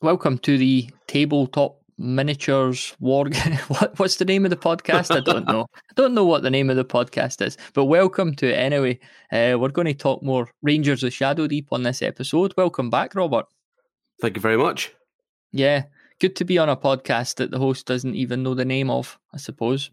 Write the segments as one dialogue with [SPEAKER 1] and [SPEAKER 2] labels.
[SPEAKER 1] welcome to the tabletop miniatures war. what, what's the name of the podcast? I don't know. I don't know what the name of the podcast is, but welcome to it anyway. Uh, we're going to talk more Rangers of Shadow Deep on this episode. Welcome back, Robert.
[SPEAKER 2] Thank you very much.
[SPEAKER 1] Yeah, good to be on a podcast that the host doesn't even know the name of, I suppose.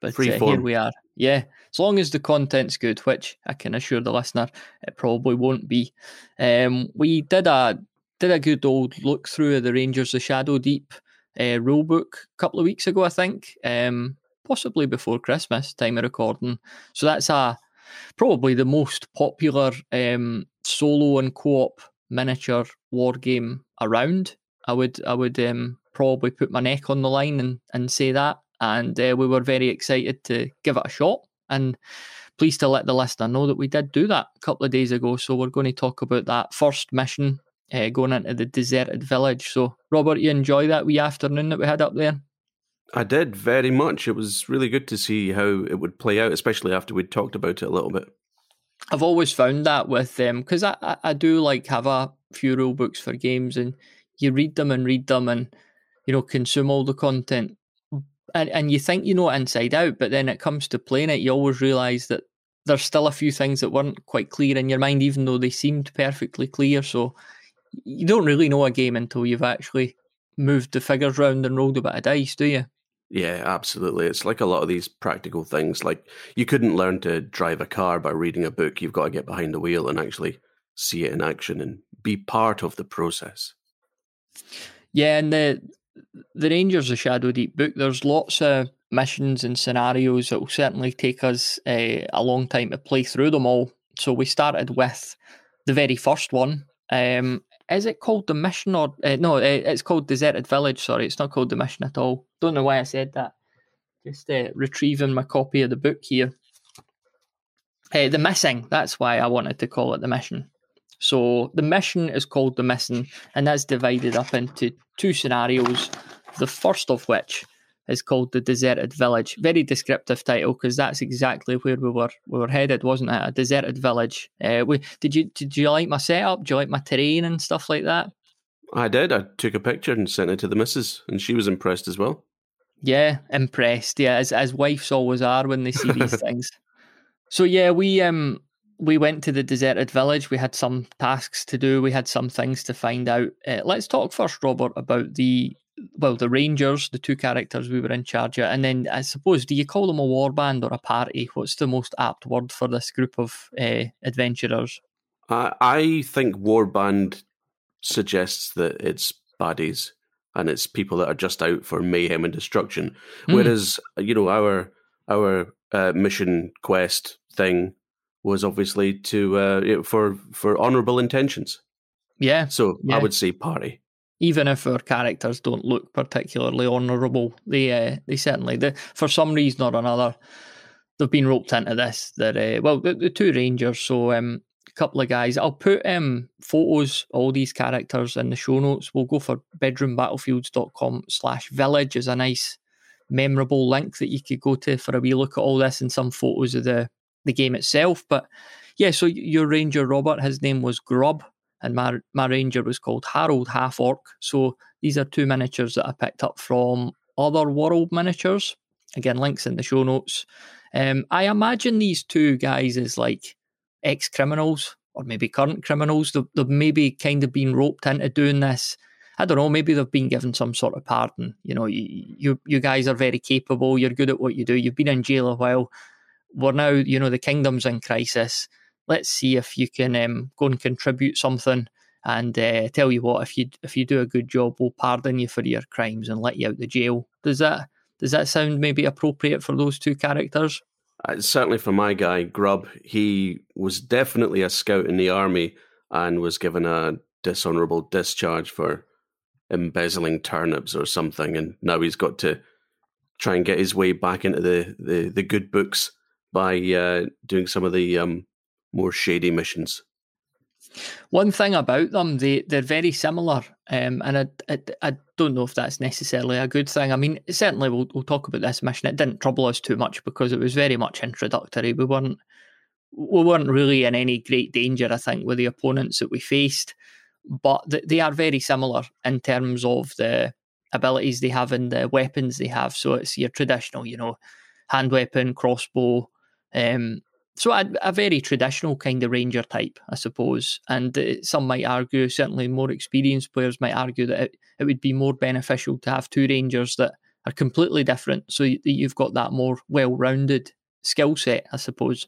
[SPEAKER 1] But uh, here we are. Yeah, as long as the content's good, which I can assure the listener it probably won't be. Um, we did a did a good old look through of the Rangers of Shadow Deep uh, rulebook a couple of weeks ago, I think, um, possibly before Christmas time of recording. So that's a probably the most popular um, solo and co-op miniature war game around. I would I would um, probably put my neck on the line and, and say that. And uh, we were very excited to give it a shot. And pleased to let the listener know that we did do that a couple of days ago. So we're going to talk about that first mission uh, going into the deserted village. So, Robert, you enjoy that wee afternoon that we had up there?
[SPEAKER 2] I did very much. It was really good to see how it would play out, especially after we'd talked about it a little bit.
[SPEAKER 1] I've always found that with them because I, I, I do like have a few rule books for games and you read them and read them and you know consume all the content and and you think you know it inside out, but then it comes to playing it, you always realise that there's still a few things that weren't quite clear in your mind, even though they seemed perfectly clear. So you don't really know a game until you've actually moved the figures around and rolled a bit of dice, do you?
[SPEAKER 2] Yeah, absolutely. It's like a lot of these practical things. Like you couldn't learn to drive a car by reading a book. You've got to get behind the wheel and actually see it in action and be part of the process.
[SPEAKER 1] Yeah, and the the Rangers of Shadow Deep book, there's lots of missions and scenarios that will certainly take us uh, a long time to play through them all. So we started with the very first one, um, is it called the mission or uh, no? Uh, it's called Deserted Village. Sorry, it's not called the mission at all. Don't know why I said that. Just uh, retrieving my copy of the book here. Uh, the missing. That's why I wanted to call it the mission. So the mission is called the missing, and that's divided up into two scenarios. The first of which is called the Deserted Village. Very descriptive title because that's exactly where we were we were headed, wasn't it? A deserted village. Uh, we, did you did you like my setup? Do you like my terrain and stuff like that?
[SPEAKER 2] I did. I took a picture and sent it to the missus, and she was impressed as well.
[SPEAKER 1] Yeah, impressed. Yeah, as as wives always are when they see these things. So yeah, we um we went to the deserted village. We had some tasks to do. We had some things to find out. Uh, let's talk first, Robert, about the well, the Rangers, the two characters we were in charge of, and then I suppose, do you call them a war band or a party? What's the most apt word for this group of uh, adventurers?
[SPEAKER 2] I, I think war band suggests that it's baddies and it's people that are just out for mayhem and destruction. Mm. Whereas, you know, our our uh, mission quest thing was obviously to uh, for for honourable intentions.
[SPEAKER 1] Yeah.
[SPEAKER 2] So
[SPEAKER 1] yeah.
[SPEAKER 2] I would say party
[SPEAKER 1] even if our characters don't look particularly honourable, they uh, they certainly they, for some reason or another they've been roped into this. That uh, well, the, the, two rangers, so um, a couple of guys. I'll put um photos all these characters in the show notes. We'll go for bedroombattlefields.com slash village is a nice memorable link that you could go to for a wee look at all this and some photos of the the game itself. But yeah, so your ranger Robert, his name was Grub and my, my ranger was called Harold Half Orc. So these are two miniatures that I picked up from Other World Miniatures. Again, links in the show notes. Um, I imagine these two guys as like ex criminals or maybe current criminals. They've, they've maybe kind of been roped into doing this. I don't know. Maybe they've been given some sort of pardon. You know, you, you you guys are very capable. You're good at what you do. You've been in jail a while. We're now, you know, the kingdom's in crisis let's see if you can um, go and contribute something. And uh, tell you what, if you if you do a good job, we'll pardon you for your crimes and let you out the jail. Does that does that sound maybe appropriate for those two characters?
[SPEAKER 2] Uh, certainly for my guy Grub, he was definitely a scout in the army and was given a dishonourable discharge for embezzling turnips or something, and now he's got to try and get his way back into the the, the good books by uh, doing some of the um, more shady missions.
[SPEAKER 1] One thing about them, they they're very similar, um, and I, I, I don't know if that's necessarily a good thing. I mean, certainly we'll we'll talk about this mission. It didn't trouble us too much because it was very much introductory. We weren't we weren't really in any great danger. I think with the opponents that we faced. but th- they are very similar in terms of the abilities they have and the weapons they have. So it's your traditional, you know, hand weapon, crossbow. Um, so a, a, very traditional kind of ranger type, I suppose. And uh, some might argue, certainly more experienced players might argue that it, it would be more beneficial to have two rangers that are completely different, so that you've got that more well-rounded skill set, I suppose.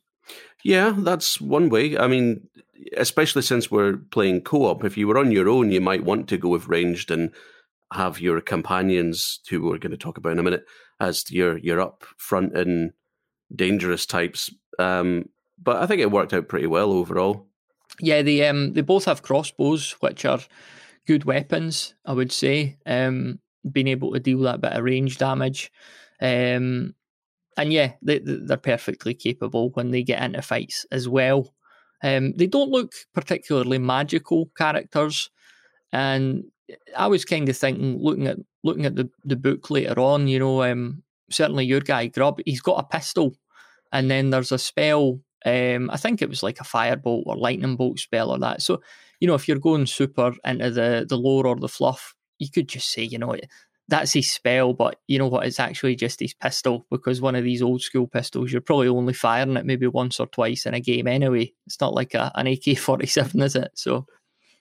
[SPEAKER 2] Yeah, that's one way. I mean, especially since we're playing co-op, if you were on your own, you might want to go with ranged and have your companions, who we're going to talk about in a minute, as your your up front and dangerous types. Um, but I think it worked out pretty well overall.
[SPEAKER 1] Yeah, they um they both have crossbows, which are good weapons. I would say, um, being able to deal that bit of range damage. Um, and yeah, they, they're perfectly capable when they get into fights as well. Um, they don't look particularly magical characters, and I was kind of thinking, looking at looking at the, the book later on, you know, um, certainly your guy Grub, he's got a pistol, and then there's a spell. Um, I think it was like a firebolt or lightning bolt spell or that. So, you know, if you're going super into the the lore or the fluff, you could just say, you know, that's his spell, but you know what? It's actually just his pistol because one of these old school pistols, you're probably only firing it maybe once or twice in a game anyway. It's not like a, an AK 47, is it? So.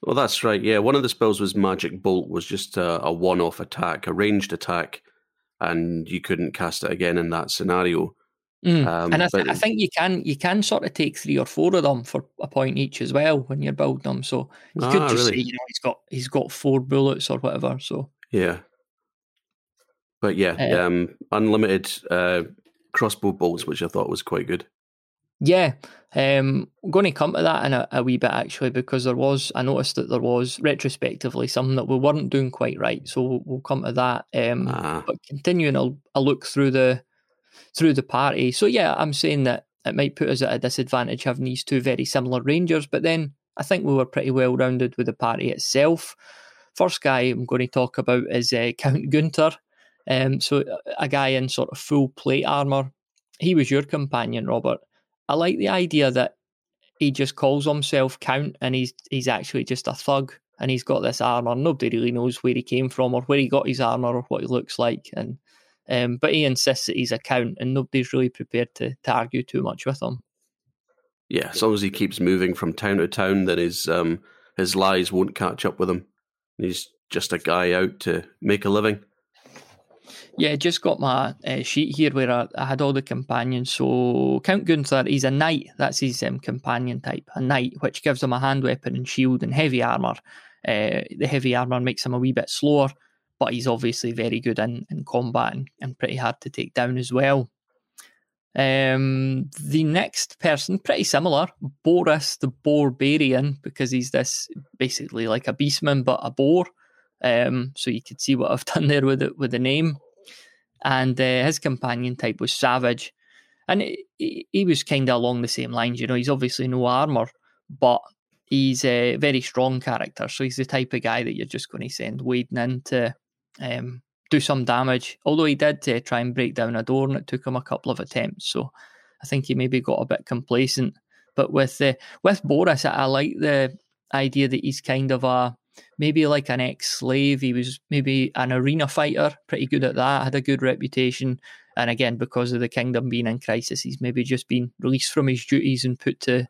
[SPEAKER 2] Well, that's right. Yeah, one of the spells was Magic Bolt, was just a, a one off attack, a ranged attack, and you couldn't cast it again in that scenario.
[SPEAKER 1] Mm. Um, and I, th- I, think you can you can sort of take three or four of them for a point each as well when you're building them. So you ah, could just really? say, you know, he's got he's got four bullets or whatever. So
[SPEAKER 2] yeah, but yeah, uh, um, unlimited uh, crossbow bolts, which I thought was quite good.
[SPEAKER 1] Yeah, um, I'm going to come to that in a, a, wee bit actually because there was I noticed that there was retrospectively something that we weren't doing quite right, so we'll, we'll come to that. Um, ah. But continuing a, a look through the through the party, so yeah, I'm saying that it might put us at a disadvantage having these two very similar rangers, but then I think we were pretty well rounded with the party itself. First guy I'm going to talk about is uh, Count Gunther. Um, so a guy in sort of full plate armor. He was your companion, Robert. I like the idea that he just calls himself Count, and he's he's actually just a thug, and he's got this armor. Nobody really knows where he came from or where he got his armor or what he looks like, and um, but he insists that he's a Count, and nobody's really prepared to, to argue too much with him.
[SPEAKER 2] Yeah, as long as he keeps moving from town to town, then his um, his lies won't catch up with him. He's just a guy out to make a living.
[SPEAKER 1] Yeah, I just got my uh, sheet here where I, I, had all the companions. So Count Gunther, he's a knight. That's his um, companion type, a knight, which gives him a hand weapon and shield and heavy armor. Uh, the heavy armor makes him a wee bit slower, but he's obviously very good in, in combat and, and pretty hard to take down as well. Um, the next person, pretty similar, Boris the Barbarian, because he's this basically like a beastman but a boar. Um, so you could see what I've done there with it with the name and uh, his companion type was Savage, and he, was kind of along the same lines. You know, he's obviously no armor, but he's a very strong character. So he's the type of guy that you're just going to send wading in to um, do some damage. Although he did uh, try and break down a door, and it took him a couple of attempts. So I think he maybe got a bit complacent. But with uh, with Boris, I, I like the idea that he's kind of a maybe like an ex slave. He was maybe an arena fighter, pretty good at that, had a good reputation. And again, because of the kingdom being in crisis, he's maybe just been released from his duties and put to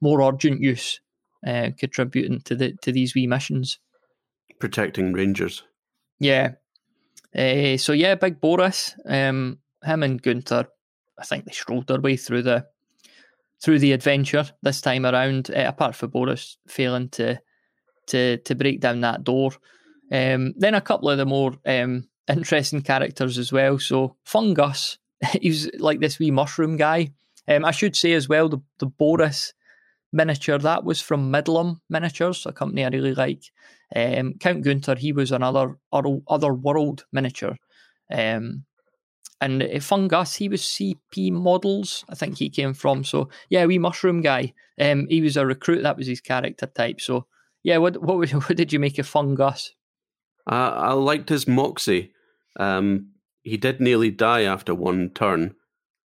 [SPEAKER 1] more urgent use, uh, contributing to the to these wee missions.
[SPEAKER 2] Protecting rangers.
[SPEAKER 1] Yeah. Uh, so yeah, Big Boris, um, him and Gunther, I think they strolled their way through the through the adventure this time around. Uh, apart from Boris failing to to to break down that door. Um, then a couple of the more um, interesting characters as well. So Fungus, he's like this wee mushroom guy. Um, I should say as well the the Boris miniature that was from Midlam Miniatures, a company I really like. Um, Count Gunther, he was another other world miniature. Um, and Fungus, he was CP Models, I think he came from. So yeah, we mushroom guy. Um, he was a recruit. That was his character type. So yeah, what what, what did you make of Fungus?
[SPEAKER 2] Uh, I liked his moxie. Um, he did nearly die after one turn,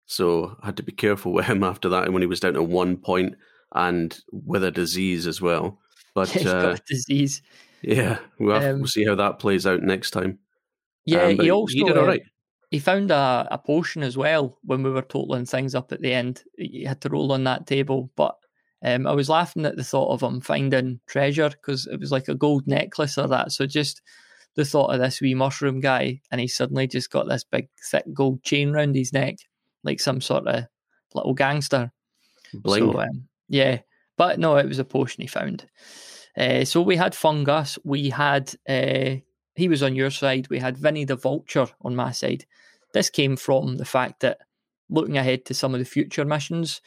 [SPEAKER 2] so I had to be careful with him after that. And when he was down to one point and with a disease as well, But
[SPEAKER 1] he's
[SPEAKER 2] uh,
[SPEAKER 1] got a disease.
[SPEAKER 2] Yeah, we'll, have,
[SPEAKER 1] Um,
[SPEAKER 2] we'll see how that plays out next time.
[SPEAKER 1] Yeah,
[SPEAKER 2] Um,
[SPEAKER 1] he also
[SPEAKER 2] he did all
[SPEAKER 1] uh, he found a, a potion as well when we were totaling things up at the end. He had to roll on that table, but um, I was laughing at the thought of him finding treasure because it was like a gold necklace or that. So just the thought of this wee mushroom guy, and he suddenly just got this big thick gold chain round his neck, like some sort of little gangster.
[SPEAKER 2] Bling.
[SPEAKER 1] So, um, yeah, but no, it was a potion he found. Uh, so we had Fungus. We had, uh, he was on your side. We had Vinny the Vulture on my side. This came from the fact that looking ahead to some of the future missions,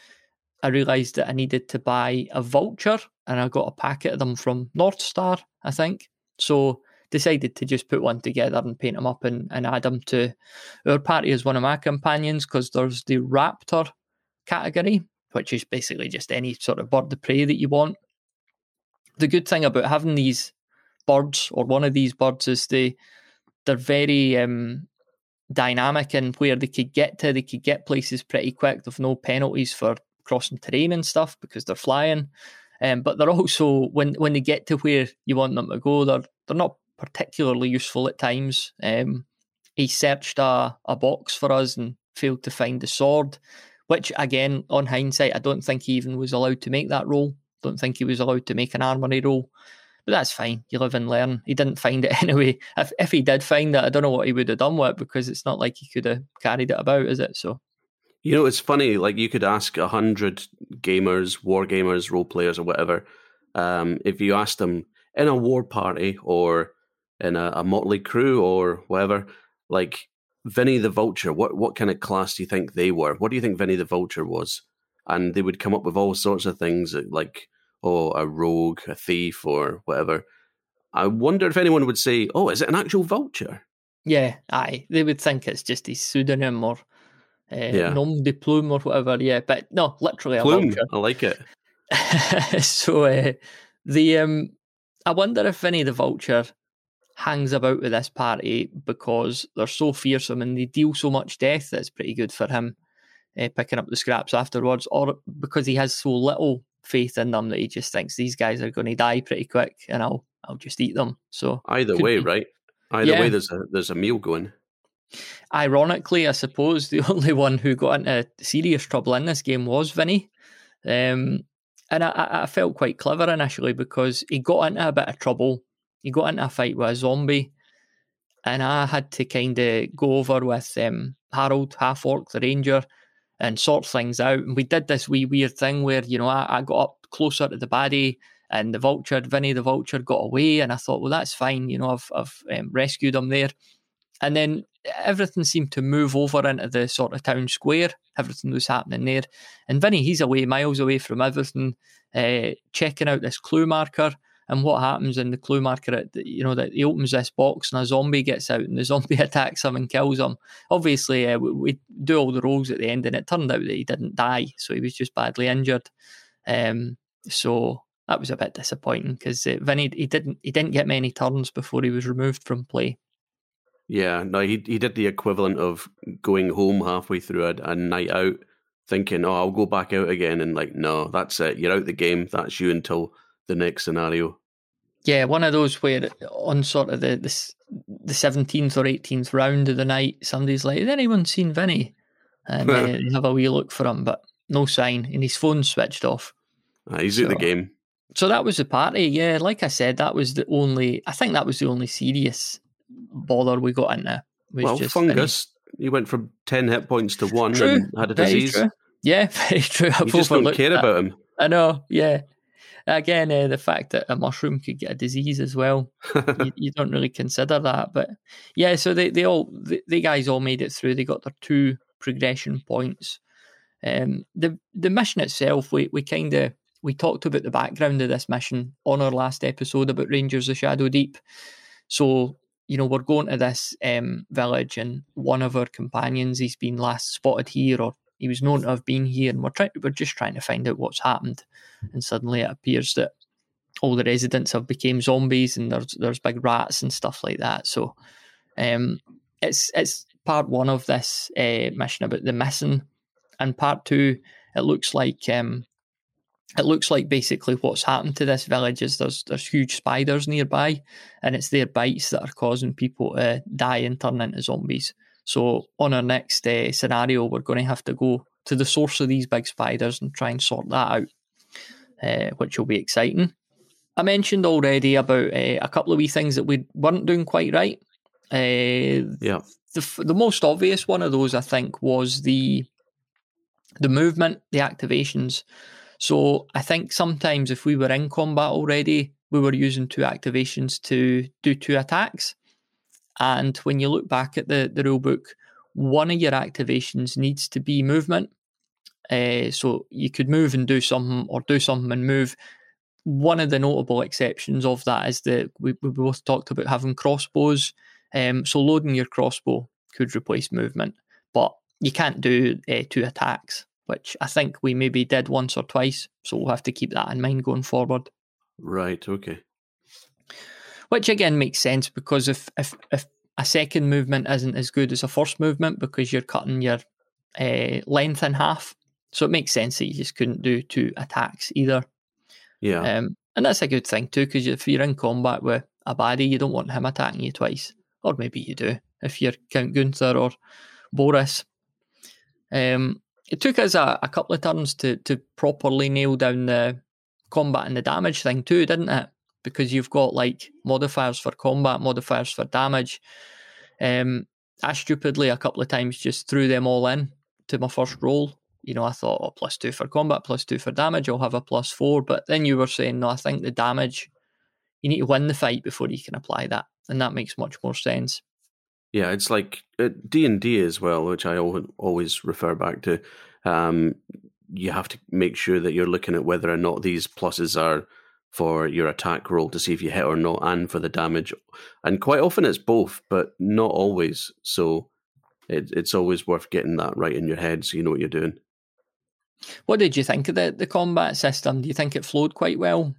[SPEAKER 1] I realised that I needed to buy a Vulture and I got a packet of them from North Star, I think. So decided to just put one together and paint them up and, and add them to our party as one of my companions because there's the Raptor category, which is basically just any sort of bird of prey that you want. The good thing about having these birds or one of these birds is they they're very um, dynamic in where they could get to. They could get places pretty quick. There's no penalties for crossing terrain and stuff because they're flying. Um, but they're also when when they get to where you want them to go, they're they're not particularly useful at times. Um, he searched a, a box for us and failed to find the sword, which again, on hindsight, I don't think he even was allowed to make that roll. Don't think he was allowed to make an armory roll. But that's fine. You live and learn. He didn't find it anyway. If if he did find it, I don't know what he would have done with it because it's not like he could have carried it about, is it? So
[SPEAKER 2] You know, it's funny. Like you could ask a hundred gamers, war gamers, role players, or whatever. Um, if you asked them in a war party or in a, a motley crew or whatever, like Vinny the Vulture, what what kind of class do you think they were? What do you think Vinny the Vulture was? And they would come up with all sorts of things like, oh, a rogue, a thief, or whatever. I wonder if anyone would say, oh, is it an actual vulture?
[SPEAKER 1] yeah, aye, they would think it's just his pseudonym or uh,
[SPEAKER 2] Yeah.
[SPEAKER 1] nom de plume or whatever. Yeah, but no, literally a
[SPEAKER 2] Plume.
[SPEAKER 1] vulture.
[SPEAKER 2] I like it.
[SPEAKER 1] so uh, the um, I wonder if Vinny the Vulture hangs about with this party because they're so fearsome and they deal so much death that it's pretty good for him uh, picking up the scraps afterwards, or because he has so little faith in them that he just thinks these guys are going to die pretty quick and I'll I'll just eat them. So
[SPEAKER 2] Either way,
[SPEAKER 1] be.
[SPEAKER 2] right? Either
[SPEAKER 1] Yeah.
[SPEAKER 2] way, there's a there's a meal going.
[SPEAKER 1] ironically, I suppose the only one who got into serious trouble in this game was Vinny. Um, and I- I, felt quite clever initially because he got into a bit of trouble. He got into a fight with a zombie, and I had to kind of go over with um, Harold Half Orc, the ranger, and sort things out. And we did this wee weird thing where you know I, I got up closer to the baddie, and the vulture, Vinny the vulture, got away, and I thought, well, that's fine. You know, I've I've um, rescued him there. And then everything seemed to move over into the sort of town square. Everything was happening there. And Vinny, he's away, miles away from everything, uh, checking out this clue marker. And what happens in the clue marker, you know, that he opens this box and a zombie gets out and the zombie attacks him and kills him. Obviously, uh, we, we do all the rolls at the end and it turned out that he didn't die. So he was just badly injured. Um, so that was a bit disappointing because uh, Vinny, he didn't, he didn't get many turns before he was removed from play.
[SPEAKER 2] Yeah, no, he he did the equivalent of going home halfway through a, a night out, thinking, "Oh, I'll go back out again," and like, no, that's it. You're out the game. That's you until the next scenario.
[SPEAKER 1] Yeah, one of those where on sort of the the seventeenth or eighteenth round of the night, somebody's like, "Has anyone seen Vinny?" And they have a wee look for him, but no sign, and his phone's switched off.
[SPEAKER 2] Uh, he's out the game.
[SPEAKER 1] So that was the party. Yeah, like I said, that was the only. I think that was the only serious bother we got into.
[SPEAKER 2] Well,
[SPEAKER 1] just Vinny.
[SPEAKER 2] fungus. He went from ten hit points to one
[SPEAKER 1] True,
[SPEAKER 2] and had a
[SPEAKER 1] Very
[SPEAKER 2] disease.
[SPEAKER 1] true. Yeah, very true.
[SPEAKER 2] You
[SPEAKER 1] I've
[SPEAKER 2] just don't care
[SPEAKER 1] that.
[SPEAKER 2] about him.
[SPEAKER 1] I know. Yeah. Again, uh, the fact that a mushroom could get a disease as well. you, you don't really consider that. But yeah, so they, they all the, the guys all made it through. They got their two progression points. Um, the the mission itself, we we kind of we talked about the background of this mission on our last episode about Rangers of Shadow Deep. So you know we're going to this um, village, and one of our companions he's been last spotted here, or he was known to have been here, and we're trying we're just trying to find out what's happened. And suddenly it appears that all the residents have become zombies and there's there's big rats and stuff like that. So um, it's it's part one of this uh, mission about the missing, and part two it looks like um, it looks like basically what's happened to this village is there's there's huge spiders nearby, and it's their bites that are causing people to die and turn into zombies. So on our next uh, scenario, we're going to have to go to the source of these big spiders and try and sort that out, uh, which will be exciting. I mentioned already about uh, a couple of wee things that we weren't doing quite right. Uh,
[SPEAKER 2] yeah.
[SPEAKER 1] The, the most obvious one of those, I think, was the the movement, the activations. So I think sometimes if we were in combat already, we were using two activations to do two attacks. And when you look back at the, the rule book, one of your activations needs to be movement. Uh, so you could move and do something, or do something and move. One of the notable exceptions of that is that we, we both talked about having crossbows. Um, so loading your crossbow could replace movement, but you can't do uh, two attacks, which I think we maybe did once or twice. So we'll have to keep that in mind going forward.
[SPEAKER 2] Right. Okay.
[SPEAKER 1] Which again makes sense because if if if a second movement isn't as good as a first movement because you're cutting your uh, length in half, so it makes sense that you just couldn't do two attacks either.
[SPEAKER 2] Yeah.
[SPEAKER 1] Um, and that's a good thing too because if you're in combat with a baddie, you don't want him attacking you twice, or maybe you do if you're Count Gunther or Boris. Um, it took us a, a couple of turns to to properly nail down the combat and the damage thing too, didn't it? Because you've got like modifiers for combat, modifiers for damage. Um, I stupidly a couple of times just threw them all in to my first roll. You know, I thought, oh, plus two for combat, plus two for damage, I'll have a plus four. But then you were saying, no, I think the damage, you need to win the fight before you can apply that. And that makes much more sense.
[SPEAKER 2] Yeah, it's like uh, D and D as well, which I always refer back to. Um, you have to make sure that you're looking at whether or not these pluses are for your attack roll to see if you hit or not, and for the damage. And quite often it's both, but not always. So it, it's always worth getting that right in your head so you know what you're doing.
[SPEAKER 1] What did you think of the, the combat system? Do you think it flowed quite well?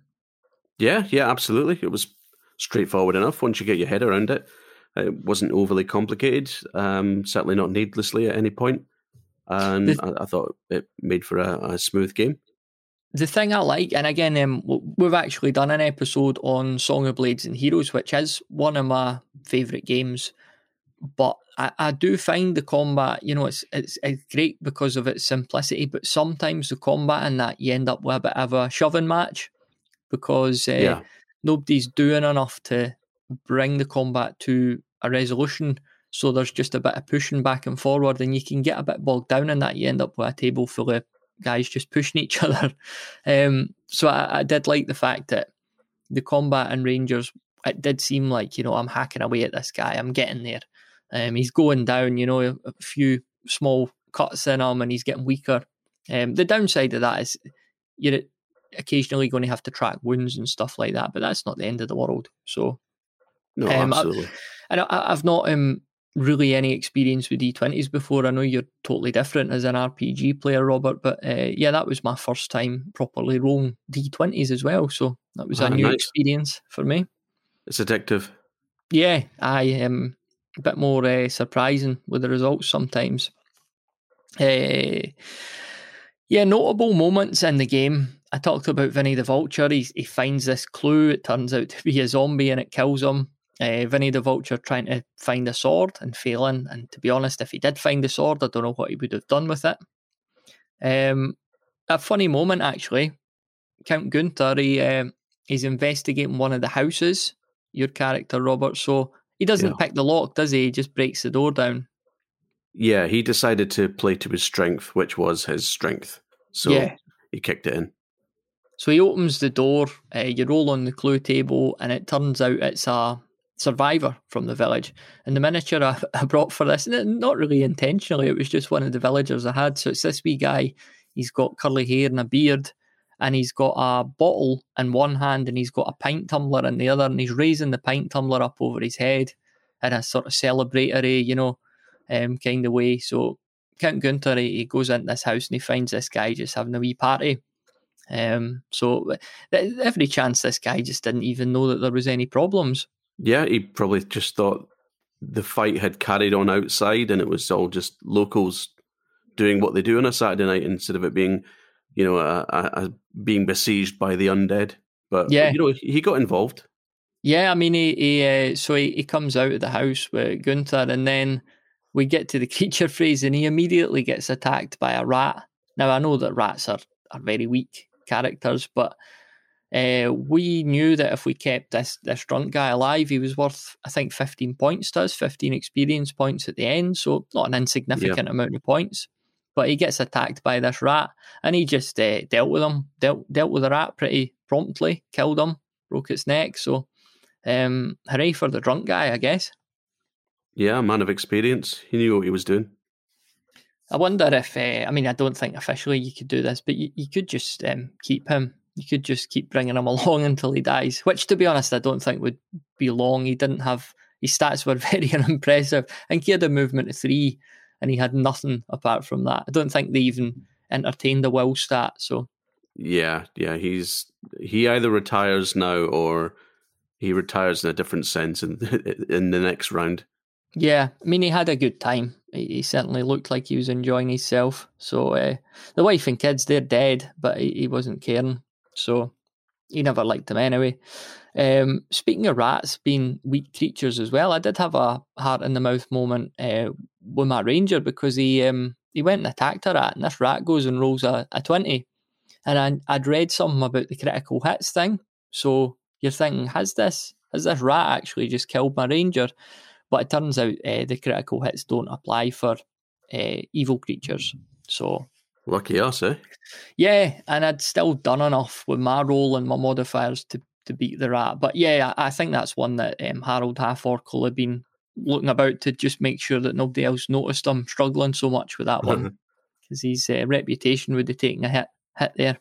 [SPEAKER 2] Yeah, yeah, absolutely. It was straightforward enough once you get your head around it. It wasn't overly complicated, um, certainly not needlessly at any point. And the, I, I, thought it made for a, a smooth game
[SPEAKER 1] the thing I like, and again, um, we've actually done an episode on Song of Blades and Heroes, which is one of my favourite games. But I, I, do find the combat, you know, it's, it's, it's great because of its simplicity. But sometimes the combat in that you end up with a bit of a shoving match because uh, yeah. nobody's doing enough to bring the combat to a resolution. So there's just a bit of pushing back and forward, and you can get a bit bogged down in that. You end up with a table full of guys just pushing each other. Um, so I, I, did like the fact that the combat and Rangers, it did seem like, you know, I'm hacking away at this guy, I'm getting there. Um, he's going down, you know, a, a, few small cuts in him and he's getting weaker. Um, the downside of that is you're occasionally going to have to track wounds and stuff like that, but that's not the end of the world. So,
[SPEAKER 2] no, um, absolutely.
[SPEAKER 1] I, and I, have not um, really any experience with D20s before. I know you're totally different as an RPG player, Robert, but uh, yeah, that was my first time properly rolling D20s as well. So that was ah, a new nice. experience for me.
[SPEAKER 2] It's addictive.
[SPEAKER 1] Yeah, I am um, a bit more uh, surprising with the results sometimes. Uh, yeah, notable moments in the game. I talked about Vinny the Vulture. He, he finds this clue. It turns out to be a zombie and it kills him uh, Vinny the Vulture trying to find a sword and failing. And to be honest, if he did find the sword, I don't know what he would have done with it. Um, a funny moment, actually. Count Gunther, he, uh, he's investigating one of the houses, your character, Robert. So he doesn't yeah. pick the lock, does he? He just breaks the door down.
[SPEAKER 2] Yeah, he decided to play to his strength, which was his strength. So yeah. he kicked it in.
[SPEAKER 1] So he opens the door, uh, you roll on the clue table, and it turns out it's a survivor from the village. And the miniature I, brought for this, not really intentionally, it was just one of the villagers I had. So it's this wee guy. He's got curly hair and a beard, and he's got a bottle in one hand, and he's got a pint tumbler in the other, and he's raising the pint tumbler up over his head in a sort of celebratory, you know, um, kind of way. So Count Gunther, he goes into this house and he finds this guy just having a wee party. Um, so every chance this guy just didn't even know that there was any problems.
[SPEAKER 2] Yeah, he probably just thought the fight had carried on outside and it was all just locals doing what they do on a Saturday night instead of it being you know, uh, uh, being besieged by the undead. But
[SPEAKER 1] Yeah.
[SPEAKER 2] you know, he got involved.
[SPEAKER 1] Yeah, I mean, he, he uh, so he, he comes out of the house with Gunther, and then we get to the creature phrase, and he immediately gets attacked by a rat. Now, I know that rats are, are very weak characters, but uh, we knew that if we kept this this drunk guy alive, he was worth, I think, 15 points to us, 15 experience points at the end, so not an insignificant amount of points. But he gets attacked by this rat, and he just uh, dealt with him, dealt dealt with the rat pretty promptly, killed him, broke its neck. So um, hooray for the drunk guy, I guess.
[SPEAKER 2] Yeah, man of experience. He knew what he was doing.
[SPEAKER 1] I wonder if, uh, I mean, I don't think officially you could do this, but you, you could just um, keep him. You could just keep bringing him along until he dies, which, to be honest, I don't think would be long. He didn't have, his stats were very unimpressive. I think he had a movement of three and he had nothing apart from that. I don't think they even entertained the will stat. So,
[SPEAKER 2] Yeah, yeah. He's he either retires now or he retires in a different sense in in the next round.
[SPEAKER 1] Yeah, I mean, he had a good time. He, certainly looked like he was enjoying himself. So uh, the wife and kids, they're dead, but he, he wasn't caring. So he never liked them anyway. Um, speaking of rats being weak creatures as well, I did have a heart in the mouth moment uh, with my ranger because he um, he went and attacked a rat, and this rat goes and rolls a, a twenty, and I, I'd read something about the critical hits thing. So you're thinking, has this has this rat actually just killed my ranger? But it turns out uh, the critical hits don't apply for uh, evil creatures. So
[SPEAKER 2] Lucky us, eh?
[SPEAKER 1] yeah, and I'd still done enough with my roll and my modifiers to, to beat the rat. But yeah, I, I think that's one that um, Harold Half Orc will have been looking about to just make sure that nobody else noticed him struggling so much with that one because his uh, reputation would have taken a hit hit there.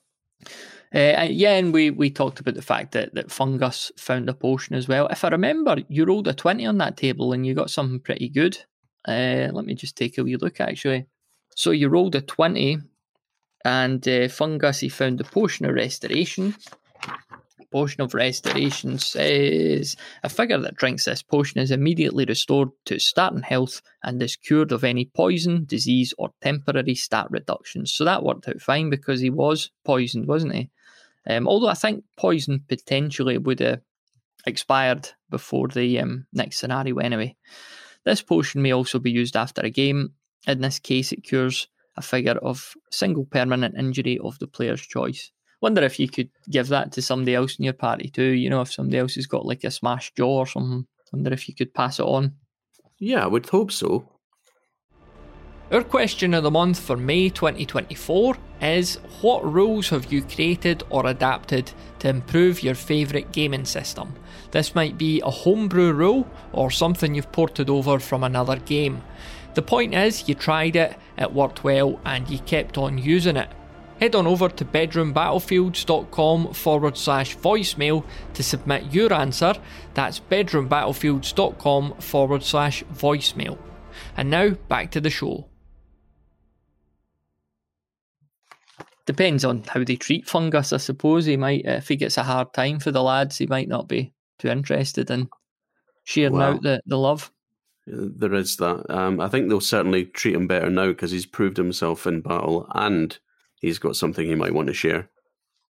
[SPEAKER 1] Uh, yeah, and we, we talked about the fact that, that Fungus found a potion as well. If I remember, you rolled a 20 on that table and you got something pretty good. Uh, let me just take a wee look actually. So you rolled a 20 and uh, Fungus, he found the potion of restoration. Potion of restoration says a figure that drinks this potion is immediately restored to starting health and is cured of any poison, disease, or temporary stat reductions. So that worked out fine because he was poisoned, wasn't he? Um, although I think poison potentially would have expired before the um, next scenario anyway. This potion may also be used after a game. In this case, it cures a figure of single permanent injury of the player's choice. Wonder if you could give that to somebody else in your party too. You know, if somebody else has got like a smashed jaw or something. Wonder if you could pass it on.
[SPEAKER 2] Yeah, I would hope so.
[SPEAKER 1] Our question of the month for May 2024 is What rules have you created or adapted to improve your favourite gaming system? This might be a homebrew rule or something you've ported over from another game. The point is, you tried it, it worked well, and you kept on using it. Head on over to bedroombattlefields.com forward slash voicemail to submit your answer. That's bedroombattlefields.com forward slash voicemail. And now back to the show. Depends on how they treat fungus, I suppose. He might, if he gets a hard time for the lads, he might not be too interested in sharing
[SPEAKER 2] Wow.
[SPEAKER 1] out the, the love.
[SPEAKER 2] There is that. Um, I think they'll certainly treat him better now because he's proved himself in battle and he's got something he might want to share.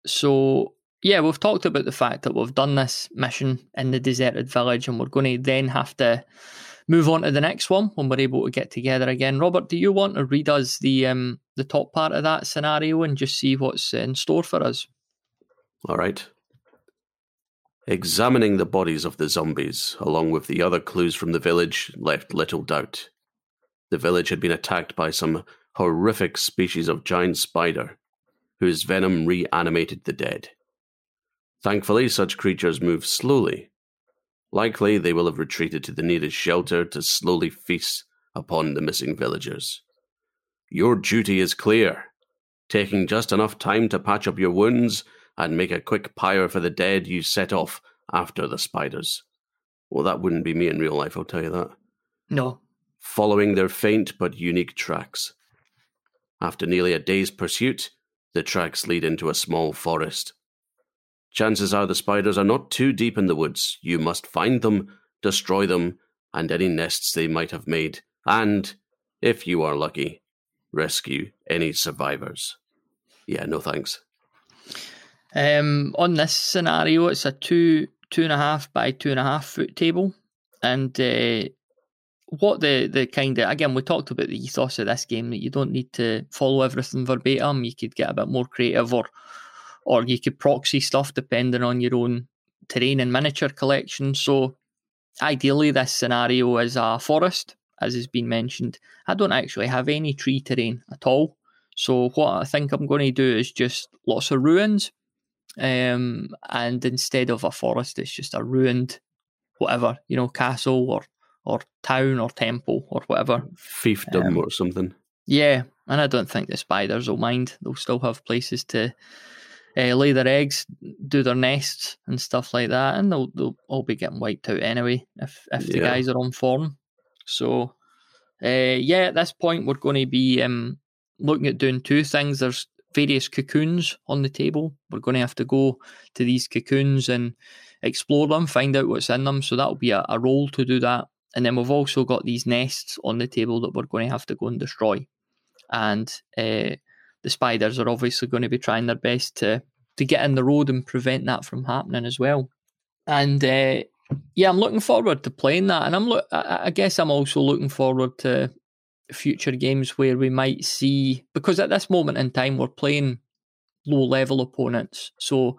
[SPEAKER 1] So, yeah, we've talked about the fact that we've done this mission in the deserted village and we're going to then have to move on to the next one when we're able to get together again. Robert, do you want to read us the um, the top part of that scenario and just see what's in store for us?
[SPEAKER 2] All right. Examining the bodies of the zombies, along with the other clues from the village, left little doubt. The village had been attacked by some horrific species of giant spider, whose venom reanimated the dead. Thankfully, such creatures move slowly. Likely, they will have retreated to the nearest shelter to slowly feast upon the missing villagers. Your duty is clear taking just enough time to patch up your wounds and make a quick pyre for the dead, you set off after the spiders. Well, that wouldn't be me in real life, I'll tell you that.
[SPEAKER 1] No.
[SPEAKER 2] Following their faint but unique tracks. After nearly a day's pursuit, the tracks lead into a small forest. Chances are the spiders are not too deep in the woods. You must find them, destroy them, and any nests they might have made, and, if you are lucky, rescue any survivors. Yeah, no thanks.
[SPEAKER 1] Um, on this scenario, it's a two two and a half by two and a half foot table, and uh, what the the kind of again we talked about the ethos of this game that you don't need to follow everything verbatim. You could get a bit more creative, or or you could proxy stuff depending on your own terrain and miniature collection. So ideally, this scenario is a forest, as has been mentioned. I don't actually have any tree terrain at all. So what I think I'm going to do is just lots of ruins um, and instead of a forest, it's just a ruined whatever, you know, castle or or town or temple or whatever.
[SPEAKER 2] Fiefdom um, or something.
[SPEAKER 1] Yeah, and I don't think the spiders will mind. They'll still have places to uh, lay their eggs, do their nests and stuff like that, and they'll they'll all be getting wiped out anyway if if yeah. the guys are on form. So, uh, yeah, at this point we're going to be um, looking at doing two things. There's various cocoons on the table. We're going to have to go to these cocoons and explore them, find out what's in them. So that'll be a, a roll to do that. And then we've also got these nests on the table that we're going to have to go and destroy. And uh, the spiders are obviously going to be trying their best to to get in the road and prevent that from happening as well. And uh, yeah, I'm looking forward to playing that. And I'm lo- I guess I'm also looking forward to future games where we might see because at this moment in time we're playing low level opponents. So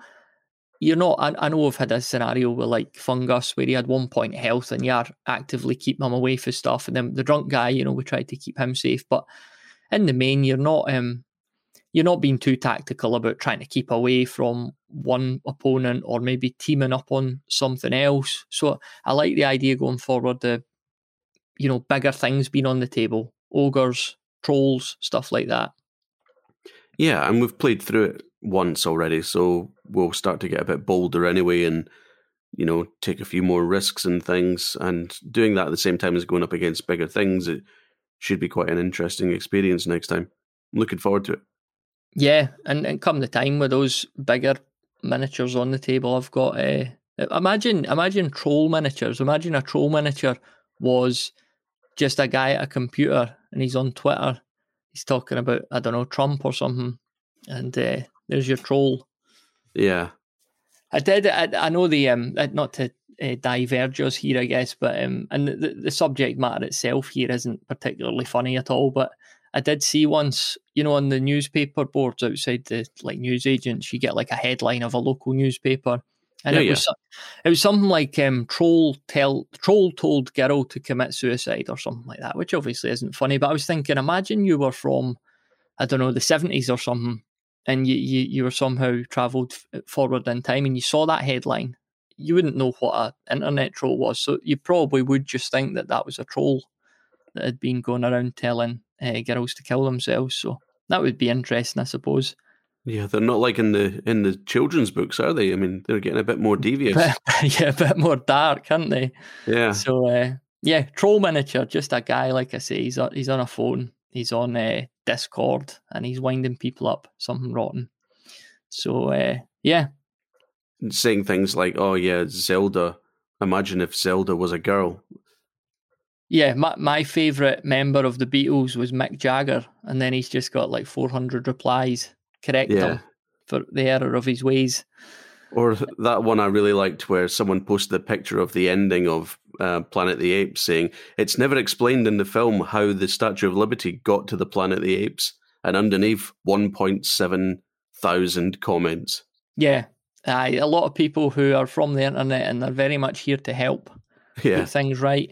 [SPEAKER 1] you're not. I, I know I've had a scenario with like Fungus where he had one point health and you're actively keeping him away for stuff, and then the drunk guy, you know, we tried to keep him safe. But in the main, you're not. Um, you're not being too tactical about trying to keep away from one opponent or maybe teaming up on something else. So I like the idea going forward. The you know bigger things being on the table ogres, trolls, stuff like that.
[SPEAKER 2] Yeah, and we've played through it once already, so we'll start to get a bit bolder anyway and you know, take a few more risks and things and doing that at the same time as going up against bigger things, it should be quite an interesting experience next time. I'm looking forward to it.
[SPEAKER 1] Yeah, and, and come the time with those bigger miniatures on the table, I've got uh, imagine imagine troll miniatures. Imagine a troll miniature was just a guy at a computer and he's on Twitter. He's talking about I don't know Trump or something, and uh, there's your troll.
[SPEAKER 2] Yeah,
[SPEAKER 1] I did. I, I know the um not to uh, diverge us here, I guess, but um and the, the subject matter itself here isn't particularly funny at all. But I did see once, you know, on the newspaper boards outside the like news agents, you get like a headline of a local newspaper, and yeah, it was it was something like um, troll tell troll told girl to commit suicide or something like that, which obviously isn't funny. But I was thinking, imagine you were from I don't know the seventies or something, and you, you you were somehow travelled forward in time, and you saw that headline. You wouldn't know what a internet troll was, so you probably would just think that that was a troll that had been going around telling uh, girls to kill themselves. So that would be interesting, I suppose.
[SPEAKER 2] Yeah, they're not like in the in the children's books, are they? I mean, they're getting a bit more devious.
[SPEAKER 1] yeah, a bit more dark, aren't they?
[SPEAKER 2] Yeah.
[SPEAKER 1] So, uh, yeah, troll miniature, just a guy, like I say, he's on, he's on a phone, he's on uh, Discord, and he's winding people up, something rotten. So, uh, yeah.
[SPEAKER 2] Saying things like, "Oh yeah, Zelda." Imagine if Zelda was a girl.
[SPEAKER 1] Yeah, my my favorite member of the Beatles was Mick Jagger, and then he's just got like 400 replies correct yeah. him for the error of his ways.
[SPEAKER 2] Or that one I really liked where someone posted a picture of the ending of uh, Planet of the Apes saying, It's never explained in the film how the Statue of Liberty got to the Planet of the Apes. And underneath, 1.7 thousand comments.
[SPEAKER 1] Yeah. Aye, a lot of people who are from the internet and they're very much here to help
[SPEAKER 2] yeah.
[SPEAKER 1] get things right.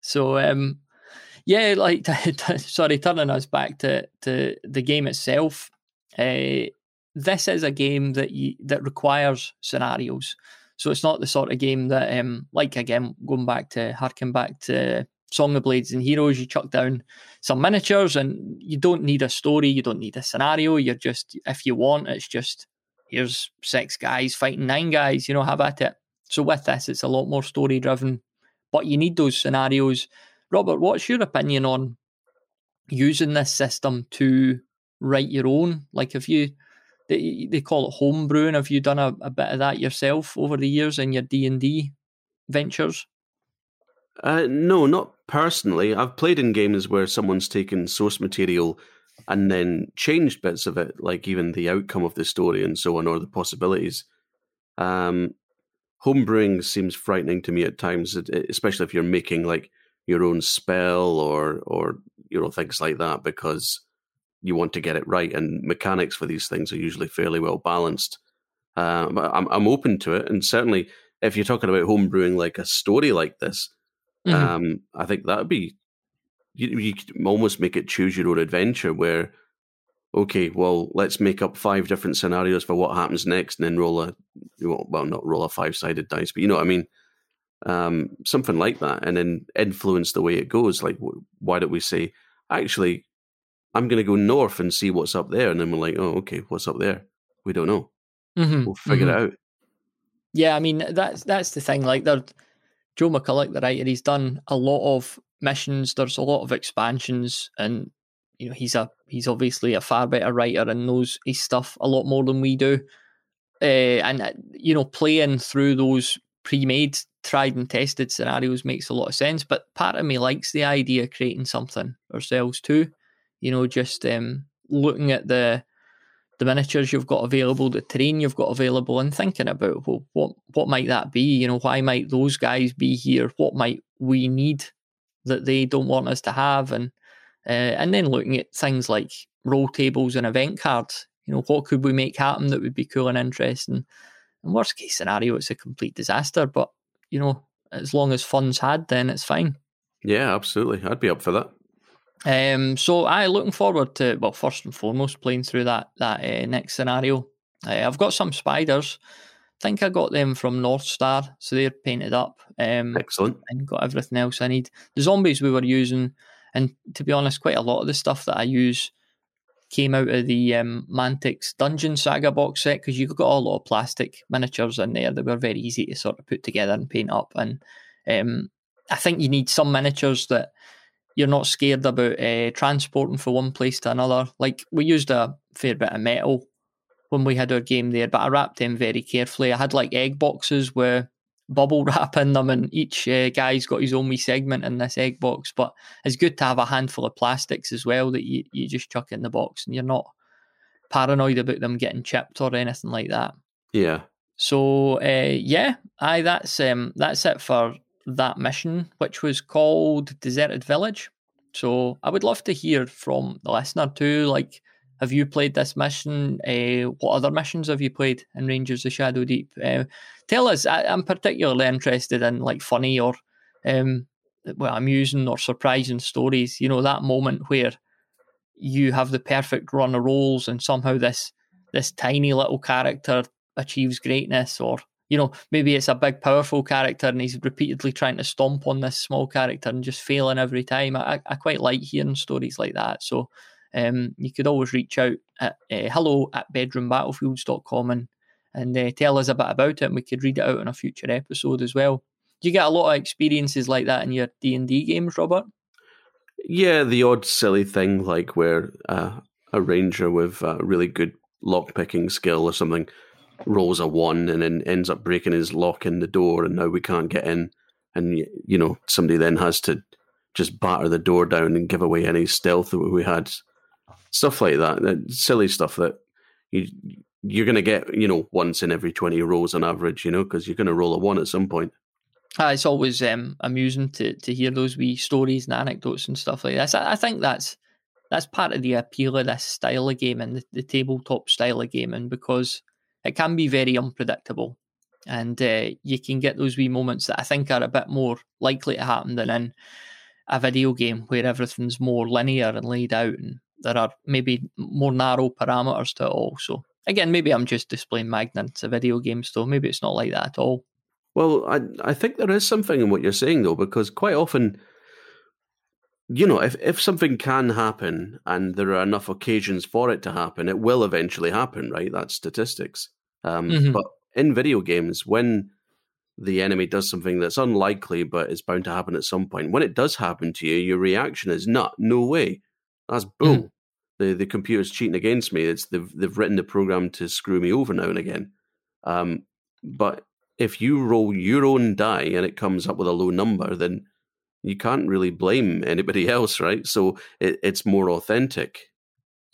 [SPEAKER 1] So, um, yeah, like, sorry, turning us back to, to the game itself. Uh, this is a game that you, that requires scenarios. So it's not the sort of game that, um, like again, going back to harken back to Song of Blades and Heroes, you chuck down some miniatures and you don't need a story, you don't need a scenario. You're just, if you want, it's just here's six guys fighting nine guys, you know, have at it. So with this, it's a lot more story driven, but you need those scenarios. Robert, what's your opinion on using this system to write your own? Like, have you they, they call it homebrewing? Have you done a, a bit of that yourself over the years in your D and D ventures?
[SPEAKER 2] Uh, no, not personally. I've played in games where someone's taken source material and then changed bits of it, like even the outcome of the story and so on, or the possibilities. Um, homebrewing seems frightening to me at times, especially if you're making like your own spell or or you know things like that, because you want to get it right. And mechanics for these things are usually fairly well balanced. Uh, but I'm I'm open to it, and certainly if you're talking about homebrewing like a story like this, mm-hmm. um, I think that would be you, you could almost make it choose your own adventure where okay, well, let's make up five different scenarios for what happens next, and then roll a well, not roll a five sided dice, but you know what I mean, um, something like that, and then influence the way it goes. Like, why don't we say, actually, I'm going to go north and see what's up there, and then we're like, oh, okay, what's up there? We don't know. Mm-hmm. We'll figure mm-hmm. it out.
[SPEAKER 1] Yeah, I mean that's that's the thing. Like, Joe McCullough, the writer, he's done a lot of missions. There's a lot of expansions, and you know he's a he's obviously a far better writer and knows his stuff a lot more than we do. Uh, and uh, you know, playing through those pre-made, tried and tested scenarios makes a lot of sense. But part of me likes the idea of creating something ourselves too. You know, just um, looking at the the miniatures you've got available, the terrain you've got available, and thinking about well, what what might that be? You know, why might those guys be here? What might we need that they don't want us to have? And uh, and then looking at things like roll tables and event cards. You know, what could we make happen that would be cool and interesting? In worst case scenario, it's a complete disaster. But you know, as long as fun's had, then it's fine.
[SPEAKER 2] Yeah, absolutely. I'd be up for that.
[SPEAKER 1] Um, so I looking forward to well, first and foremost, playing through that that uh, next scenario. Uh, I've got some spiders. I think I got them from North Star, so they're painted up. Um,
[SPEAKER 2] Excellent.
[SPEAKER 1] And got everything else I need. The zombies we were using and to be honest, quite a lot of the stuff that I use came out of the um, Mantic's Dungeon Saga box set because you've got a lot of plastic miniatures in there that were very easy to sort of put together and paint up. And um, I think you need some miniatures that you're not scared about uh, transporting from one place to another. Like we used a fair bit of metal when we had our game there, but I wrapped them very carefully. I had like egg boxes where bubble wrap in them, and each uh, guy's got his own wee segment in this egg box. But it's good to have a handful of plastics as well that you, you just chuck in the box, and you're not paranoid about them getting chipped or anything like that.
[SPEAKER 2] Yeah.
[SPEAKER 1] So uh, yeah, I that's um that's it for that mission, which was called Deserted Village. So I would love to hear from the listener too, like have you played this mission? Uh, what other missions have you played in Rangers of Shadow Deep? Uh, tell us. I, am particularly interested in like funny or um, well, amusing or surprising stories. You know that moment where you have the perfect run of rolls and somehow this this tiny little character achieves greatness, or you know maybe it's a big powerful character and he's repeatedly trying to stomp on this small character and just failing every time. I, I quite like hearing stories like that. So um, you could always reach out at uh, hello at bedroombattlefields.com and, and uh, tell us a bit about it and we could read it out in a future episode as well. Do you get a lot of experiences like that in your D&D games, Robert?
[SPEAKER 2] Yeah, the odd silly thing like where uh, a ranger with a really good lockpicking skill or something rolls a one and then ends up breaking his lock in the door and now we can't get in and you know somebody then has to just batter the door down and give away any stealth that we had stuff like that, silly stuff that you you're going to get, you know, once in every 20 rolls on average, you know, because you're going to roll a one at some point.
[SPEAKER 1] Uh, it's always um, amusing to, to hear those wee stories and anecdotes and stuff like this. I, I, think that's that's part of the appeal of this style of gaming, the, the tabletop style of gaming, because it can be very unpredictable, and uh, you can get those wee moments that I think are a bit more likely to happen than in a video game where everything's more linear and laid out and there are maybe more narrow parameters to it all. So again, maybe I'm just displaying my ignorance of video games, though. Maybe it's not like that at all.
[SPEAKER 2] Well, I I think there is something in what you're saying though, because quite often, you know, if if something can happen and there are enough occasions for it to happen, it will eventually happen, right? That's statistics. Um, mm-hmm. But in video games, when the enemy does something that's unlikely but is bound to happen at some point, when it does happen to you, your reaction is not, no way. That's bull. Mm. The the computer's cheating against me. It's they've they've written the program to screw me over now and again. Um, but if you roll your own die and it comes up with a low number, then you can't really blame anybody else, right? So it, it's more authentic.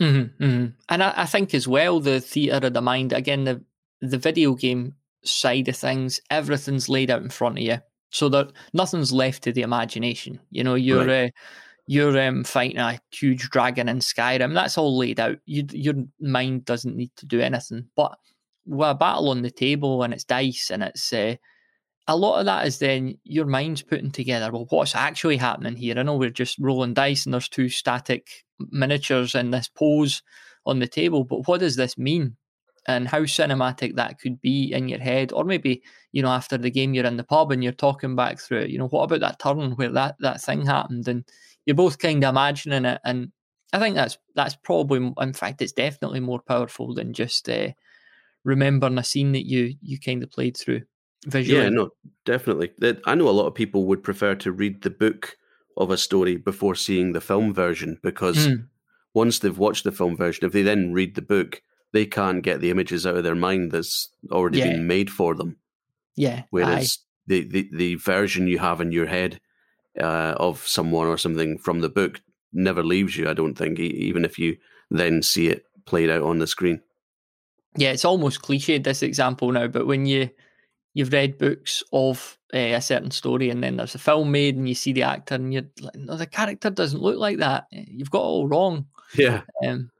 [SPEAKER 1] Mm-hmm, mm-hmm. And I, I, think as well the theatre of the mind again the the video game side of things everything's laid out in front of you so that nothing's left to the imagination. You know you're right. uh, you're um, fighting a huge dragon in Skyrim. That's all laid out. You, your mind doesn't need to do anything. But with a battle on the table and it's dice and it's uh, a lot of that is then your mind's putting together. Well, what's actually happening here? I know we're just rolling dice and there's two static miniatures in this pose on the table, but what does this mean? And how cinematic that could be in your head, or maybe you know after the game you're in the pub and you're talking back through it. You know what about that turn where that that thing happened, and you're both kind of imagining it. And I think that's that's probably, in fact, it's definitely more powerful than just uh, remembering a scene that you you kind of played through visually.
[SPEAKER 2] Yeah, no, definitely. I know a lot of people would prefer to read the book of a story before seeing the film version because mm. once they've watched the film version, if they then read the book, they can't get the images out of their mind that's already yeah. been made for them.
[SPEAKER 1] Yeah.
[SPEAKER 2] Whereas the, the, the version you have in your head uh, of someone or something from the book never leaves you, I don't think, even if you then see it played out on the screen.
[SPEAKER 1] Yeah, it's almost cliched this example now, but when you you've read books of uh, a certain story and then there's a film made and you see the actor and you're like, no, the character doesn't look like that. You've got it all wrong.
[SPEAKER 2] Yeah.
[SPEAKER 1] Um,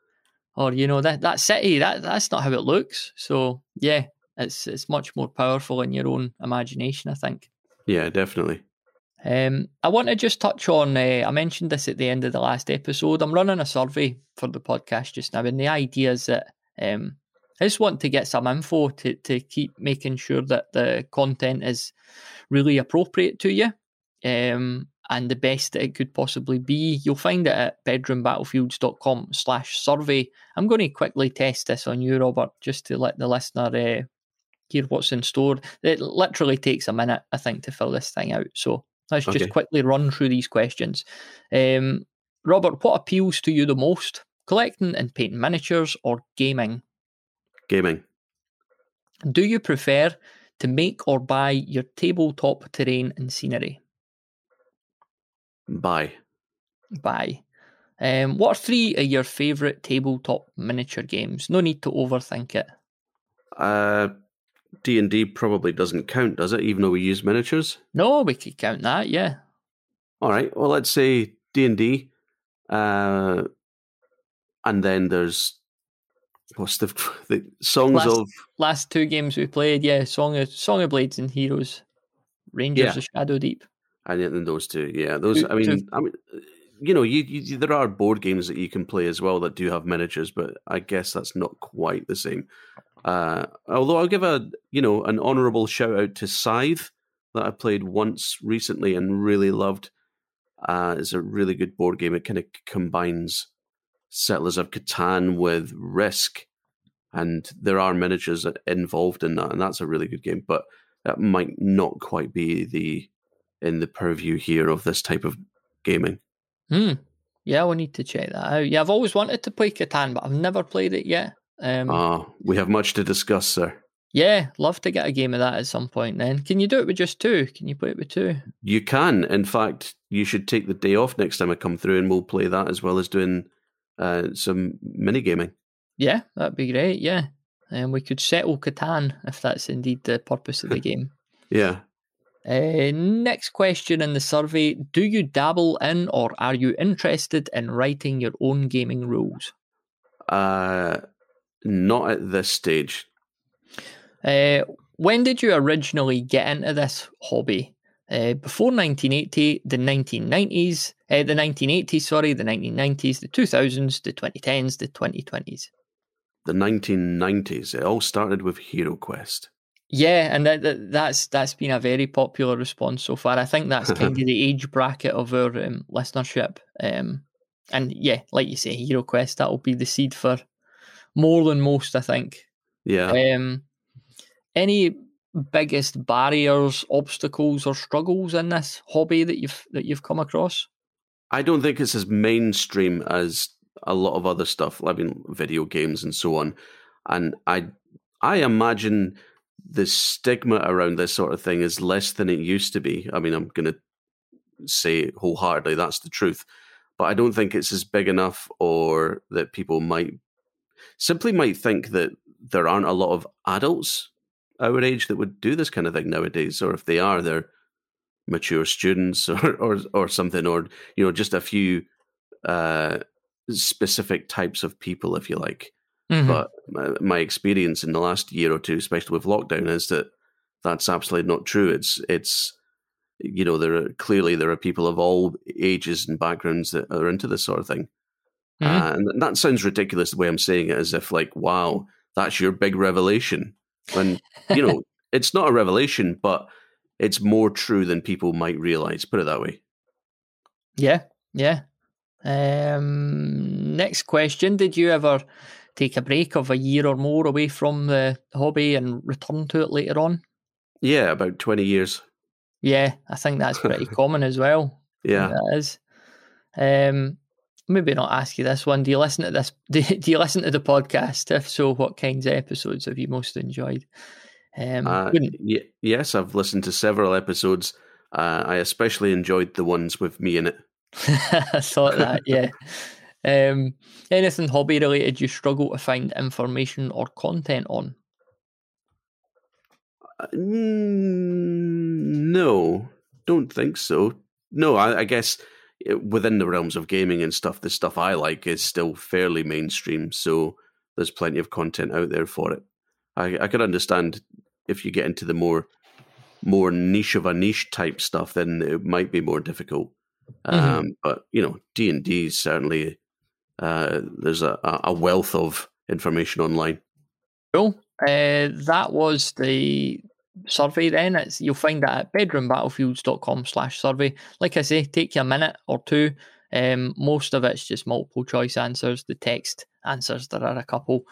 [SPEAKER 1] or you know that that city that that's not how it looks. So yeah, it's it's much more powerful in your own imagination. I think.
[SPEAKER 2] Yeah, definitely.
[SPEAKER 1] Um, I want to just touch on. Uh, I mentioned this at the end of the last episode. I'm running a survey for the podcast just now, and the idea is that um, I just want to get some info to, to keep making sure that the content is really appropriate to you um, and the best that it could possibly be. You'll find it at bedroombattlefields.com slash survey. I'm going to quickly test this on you, Robert, just to let the listener uh, hear what's in store. It literally takes a minute, I think, to fill this thing out. So let's okay. just quickly run through these questions. Um, Robert, what appeals to you the most? Collecting and painting miniatures or gaming?
[SPEAKER 2] Gaming.
[SPEAKER 1] Do you prefer to make or buy your tabletop terrain and scenery?
[SPEAKER 2] Buy.
[SPEAKER 1] Bye. Um, what are three of your favourite tabletop miniature games? No need to overthink it.
[SPEAKER 2] Uh, D and D probably doesn't count, does it? Even though we use miniatures.
[SPEAKER 1] No, we could count that. Yeah.
[SPEAKER 2] All right. Well, let's say D and D, uh, and then there's what's the the songs
[SPEAKER 1] last,
[SPEAKER 2] of
[SPEAKER 1] last two games we played? Yeah, song of Song of Blades and Heroes, Rangers yeah. of Shadow Deep.
[SPEAKER 2] And then those two, yeah, those. I mean, I mean, you know, you, you there are board games that you can play as well that do have miniatures, but I guess that's not quite the same. Uh, although I'll give a you know an honourable shout out to Scythe that I played once recently and really loved. Uh, it's a really good board game. It kind of combines Settlers of Catan with Risk, and there are miniatures involved in that, and that's a really good game. But that might not quite be the in the purview here of this type of gaming.
[SPEAKER 1] Hmm. Yeah, we need to check that out. Yeah, I've always wanted to play Catan, but I've never played it yet.
[SPEAKER 2] Um, ah, we have much to discuss, sir.
[SPEAKER 1] Yeah, love to get a game of that at some point. Then, can you do it with just two? Can you play it with two?
[SPEAKER 2] You can. In fact, you should take the day off next time I come through, and we'll play that as well as doing uh, some mini gaming.
[SPEAKER 1] Yeah, that'd be great. Yeah, and we could settle Catan if that's indeed the purpose of the game.
[SPEAKER 2] yeah.
[SPEAKER 1] Uh, next question in the survey: Do you dabble in, or are you interested in writing your own gaming rules?
[SPEAKER 2] Uh, not at this stage.
[SPEAKER 1] Uh, when did you originally get into this hobby? Uh, before 1980, the 1990s, uh, the 1980s, sorry, the 1990s, the 2000s, the 2010s, the 2020s.
[SPEAKER 2] The 1990s. It all started with Hero Quest.
[SPEAKER 1] Yeah, and that, that, that's that's been a very popular response so far. I think that's kind of the age bracket of our um, listenership. Um, and yeah, like you say, Hero Quest that will be the seed for more than most. I think.
[SPEAKER 2] Yeah.
[SPEAKER 1] Um, any biggest barriers, obstacles, or struggles in this hobby that you've that you've come across?
[SPEAKER 2] I don't think it's as mainstream as a lot of other stuff, I mean, video games and so on. And I, I imagine the stigma around this sort of thing is less than it used to be. I mean, I'm going to say wholeheartedly that's the truth. but I don't think it's as big enough, or that people might simply might think that there aren't a lot of adults our age that would do this kind of thing nowadays, or if they are, they're mature students or or, or something, or you know, just a few uh, specific types of people, if you like. Mm-hmm. But my, my, experience in the last year or two, especially with lockdown, is that that's absolutely not true. It's it's you know there are clearly there are people of all ages and backgrounds that are into this sort of thing, mm-hmm. uh, and that sounds ridiculous the way I'm saying it, as if like wow that's your big revelation. and you know it's not a revelation, but it's more true than people might realize. Put it that way.
[SPEAKER 1] Yeah, yeah. Um, next question: Did you ever take a break of a year or more away from the hobby and return to it later on?
[SPEAKER 2] Yeah, about twenty years.
[SPEAKER 1] Yeah, I think that's pretty common as well.
[SPEAKER 2] Yeah,
[SPEAKER 1] that is. Um, maybe not ask you this one. Do you listen to this? Do, do you listen to the podcast? If so, what kinds of episodes have you most enjoyed?
[SPEAKER 2] Um, uh, y- yes, I've listened to several episodes. Uh, I especially enjoyed the ones with me in it.
[SPEAKER 1] I thought that, yeah. Um, anything hobby related you struggle to find information or content on?
[SPEAKER 2] Uh, no, don't think so. No, I, I guess within the realms of gaming and stuff, the stuff I like is still fairly mainstream. So there's plenty of content out there for it. I, I could understand if you get into the more more niche of a niche type stuff, then it might be more difficult. Mm-hmm. Um, but you know, D and D certainly uh, there's a, a wealth of information online.
[SPEAKER 1] Cool. Uh, that was the survey then. It's, you'll find that at bedroombattlefields.com slash survey. Like I say, take you a minute or two. Um, most of it's just multiple choice answers. The text answers, there are a couple.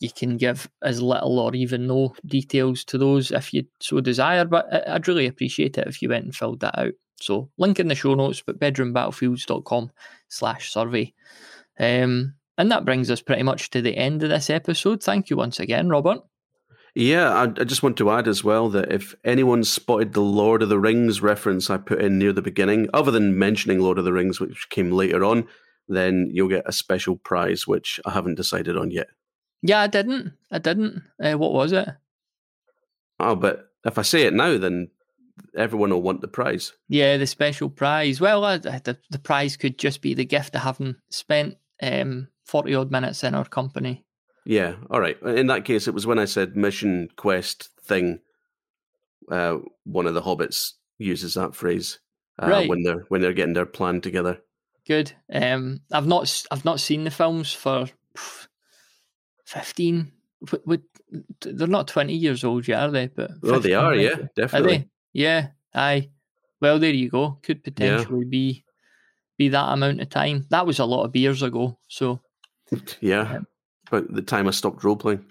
[SPEAKER 1] You can give as little or even no details to those if you so desire, but I'd really appreciate it if you went and filled that out. So link in the show notes, but bedroombattlefields.com slash survey. Um, and that brings us pretty much to the end of this episode. Thank you once again, Robert.
[SPEAKER 2] Yeah, I, I, just want to add as well that if anyone spotted the Lord of the Rings reference I put in near the beginning, other than mentioning Lord of the Rings, which came later on, then you'll get a special prize, which I haven't decided on yet.
[SPEAKER 1] Yeah, I didn't. I didn't. Uh, what was it?
[SPEAKER 2] Oh, but if I say it now, then everyone will want the prize.
[SPEAKER 1] Yeah, the special prize. Well, uh, the the prize could just be the gift of having spent um, forty odd minutes in our company.
[SPEAKER 2] Yeah. All right. In that case, it was when I said mission quest thing. Uh, one of the hobbits uses that phrase uh, right. when they're when they're getting their plan together.
[SPEAKER 1] Good. Um, I've not I've not seen the films for fifteen. they're not twenty years old yet, are they? But
[SPEAKER 2] oh, they are. Yeah, definitely.
[SPEAKER 1] Yeah, aye. Well, there you go. Could potentially yeah. be be that amount of time. That was a lot of beers ago. So
[SPEAKER 2] yeah, um, about the time I stopped role playing.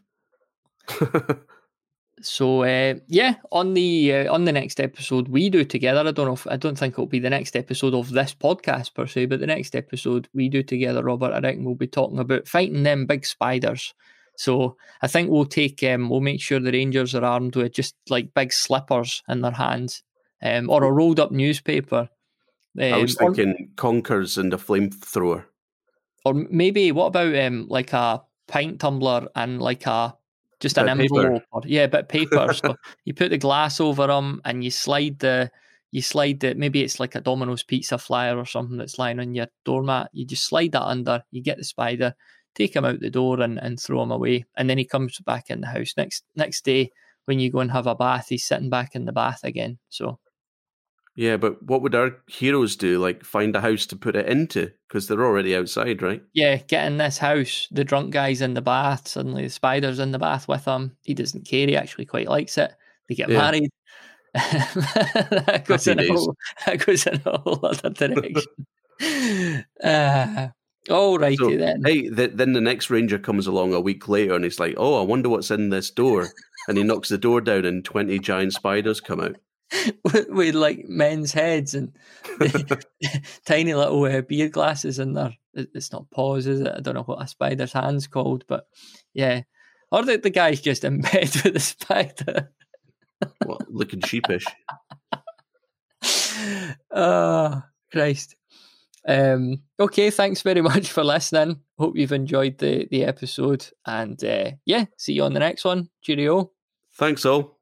[SPEAKER 1] so uh, yeah, on the uh, on the next episode we do together. I don't know if I don't think it'll be the next episode of this podcast per se, but the next episode we do together, Robert. I reckon we'll be talking about fighting them big spiders. So I think we'll take um, we'll make sure the Rangers are armed with just like big slippers in their hands, um, or a rolled up newspaper.
[SPEAKER 2] Um, I was thinking or, conkers and a flamethrower.
[SPEAKER 1] Or maybe what about um, like a pint tumbler and like a just an envelope or yeah, bit paper. so you put the glass over them and you slide the you slide the maybe it's like a Domino's pizza flyer or something that's lying on your doormat. You just slide that under. You get the spider take him out the door and, and throw him away. And then he comes back in the house next next day when you go and have a bath. He's sitting back in the bath again. So.
[SPEAKER 2] Yeah, but what would our heroes do? Like find a house to put it into because they're already outside, right?
[SPEAKER 1] Yeah, get in this house. The drunk guy's in the bath. Suddenly, the spider's in the bath with him. He doesn't care. He actually quite likes it. They get yeah. married. that, goes in a whole, that goes in a whole other direction. uh, Oh, righty so, then.
[SPEAKER 2] Hey, the, then the next ranger comes along a week later and he's like, "Oh, I wonder what's in this door," and he knocks the door down and twenty giant spiders come out
[SPEAKER 1] with, with like men's heads and tiny little uh, beer glasses in there. It's not paws, is it? I don't know what a spider's hand's called, but yeah. Or the, the guy's just in bed with the spider.
[SPEAKER 2] well, looking sheepish.
[SPEAKER 1] Oh, Christ. Um, okay, thanks very much for listening. Hope you've enjoyed the the episode, and uh, yeah, see you on the next one. Cheerio.
[SPEAKER 2] Thanks all.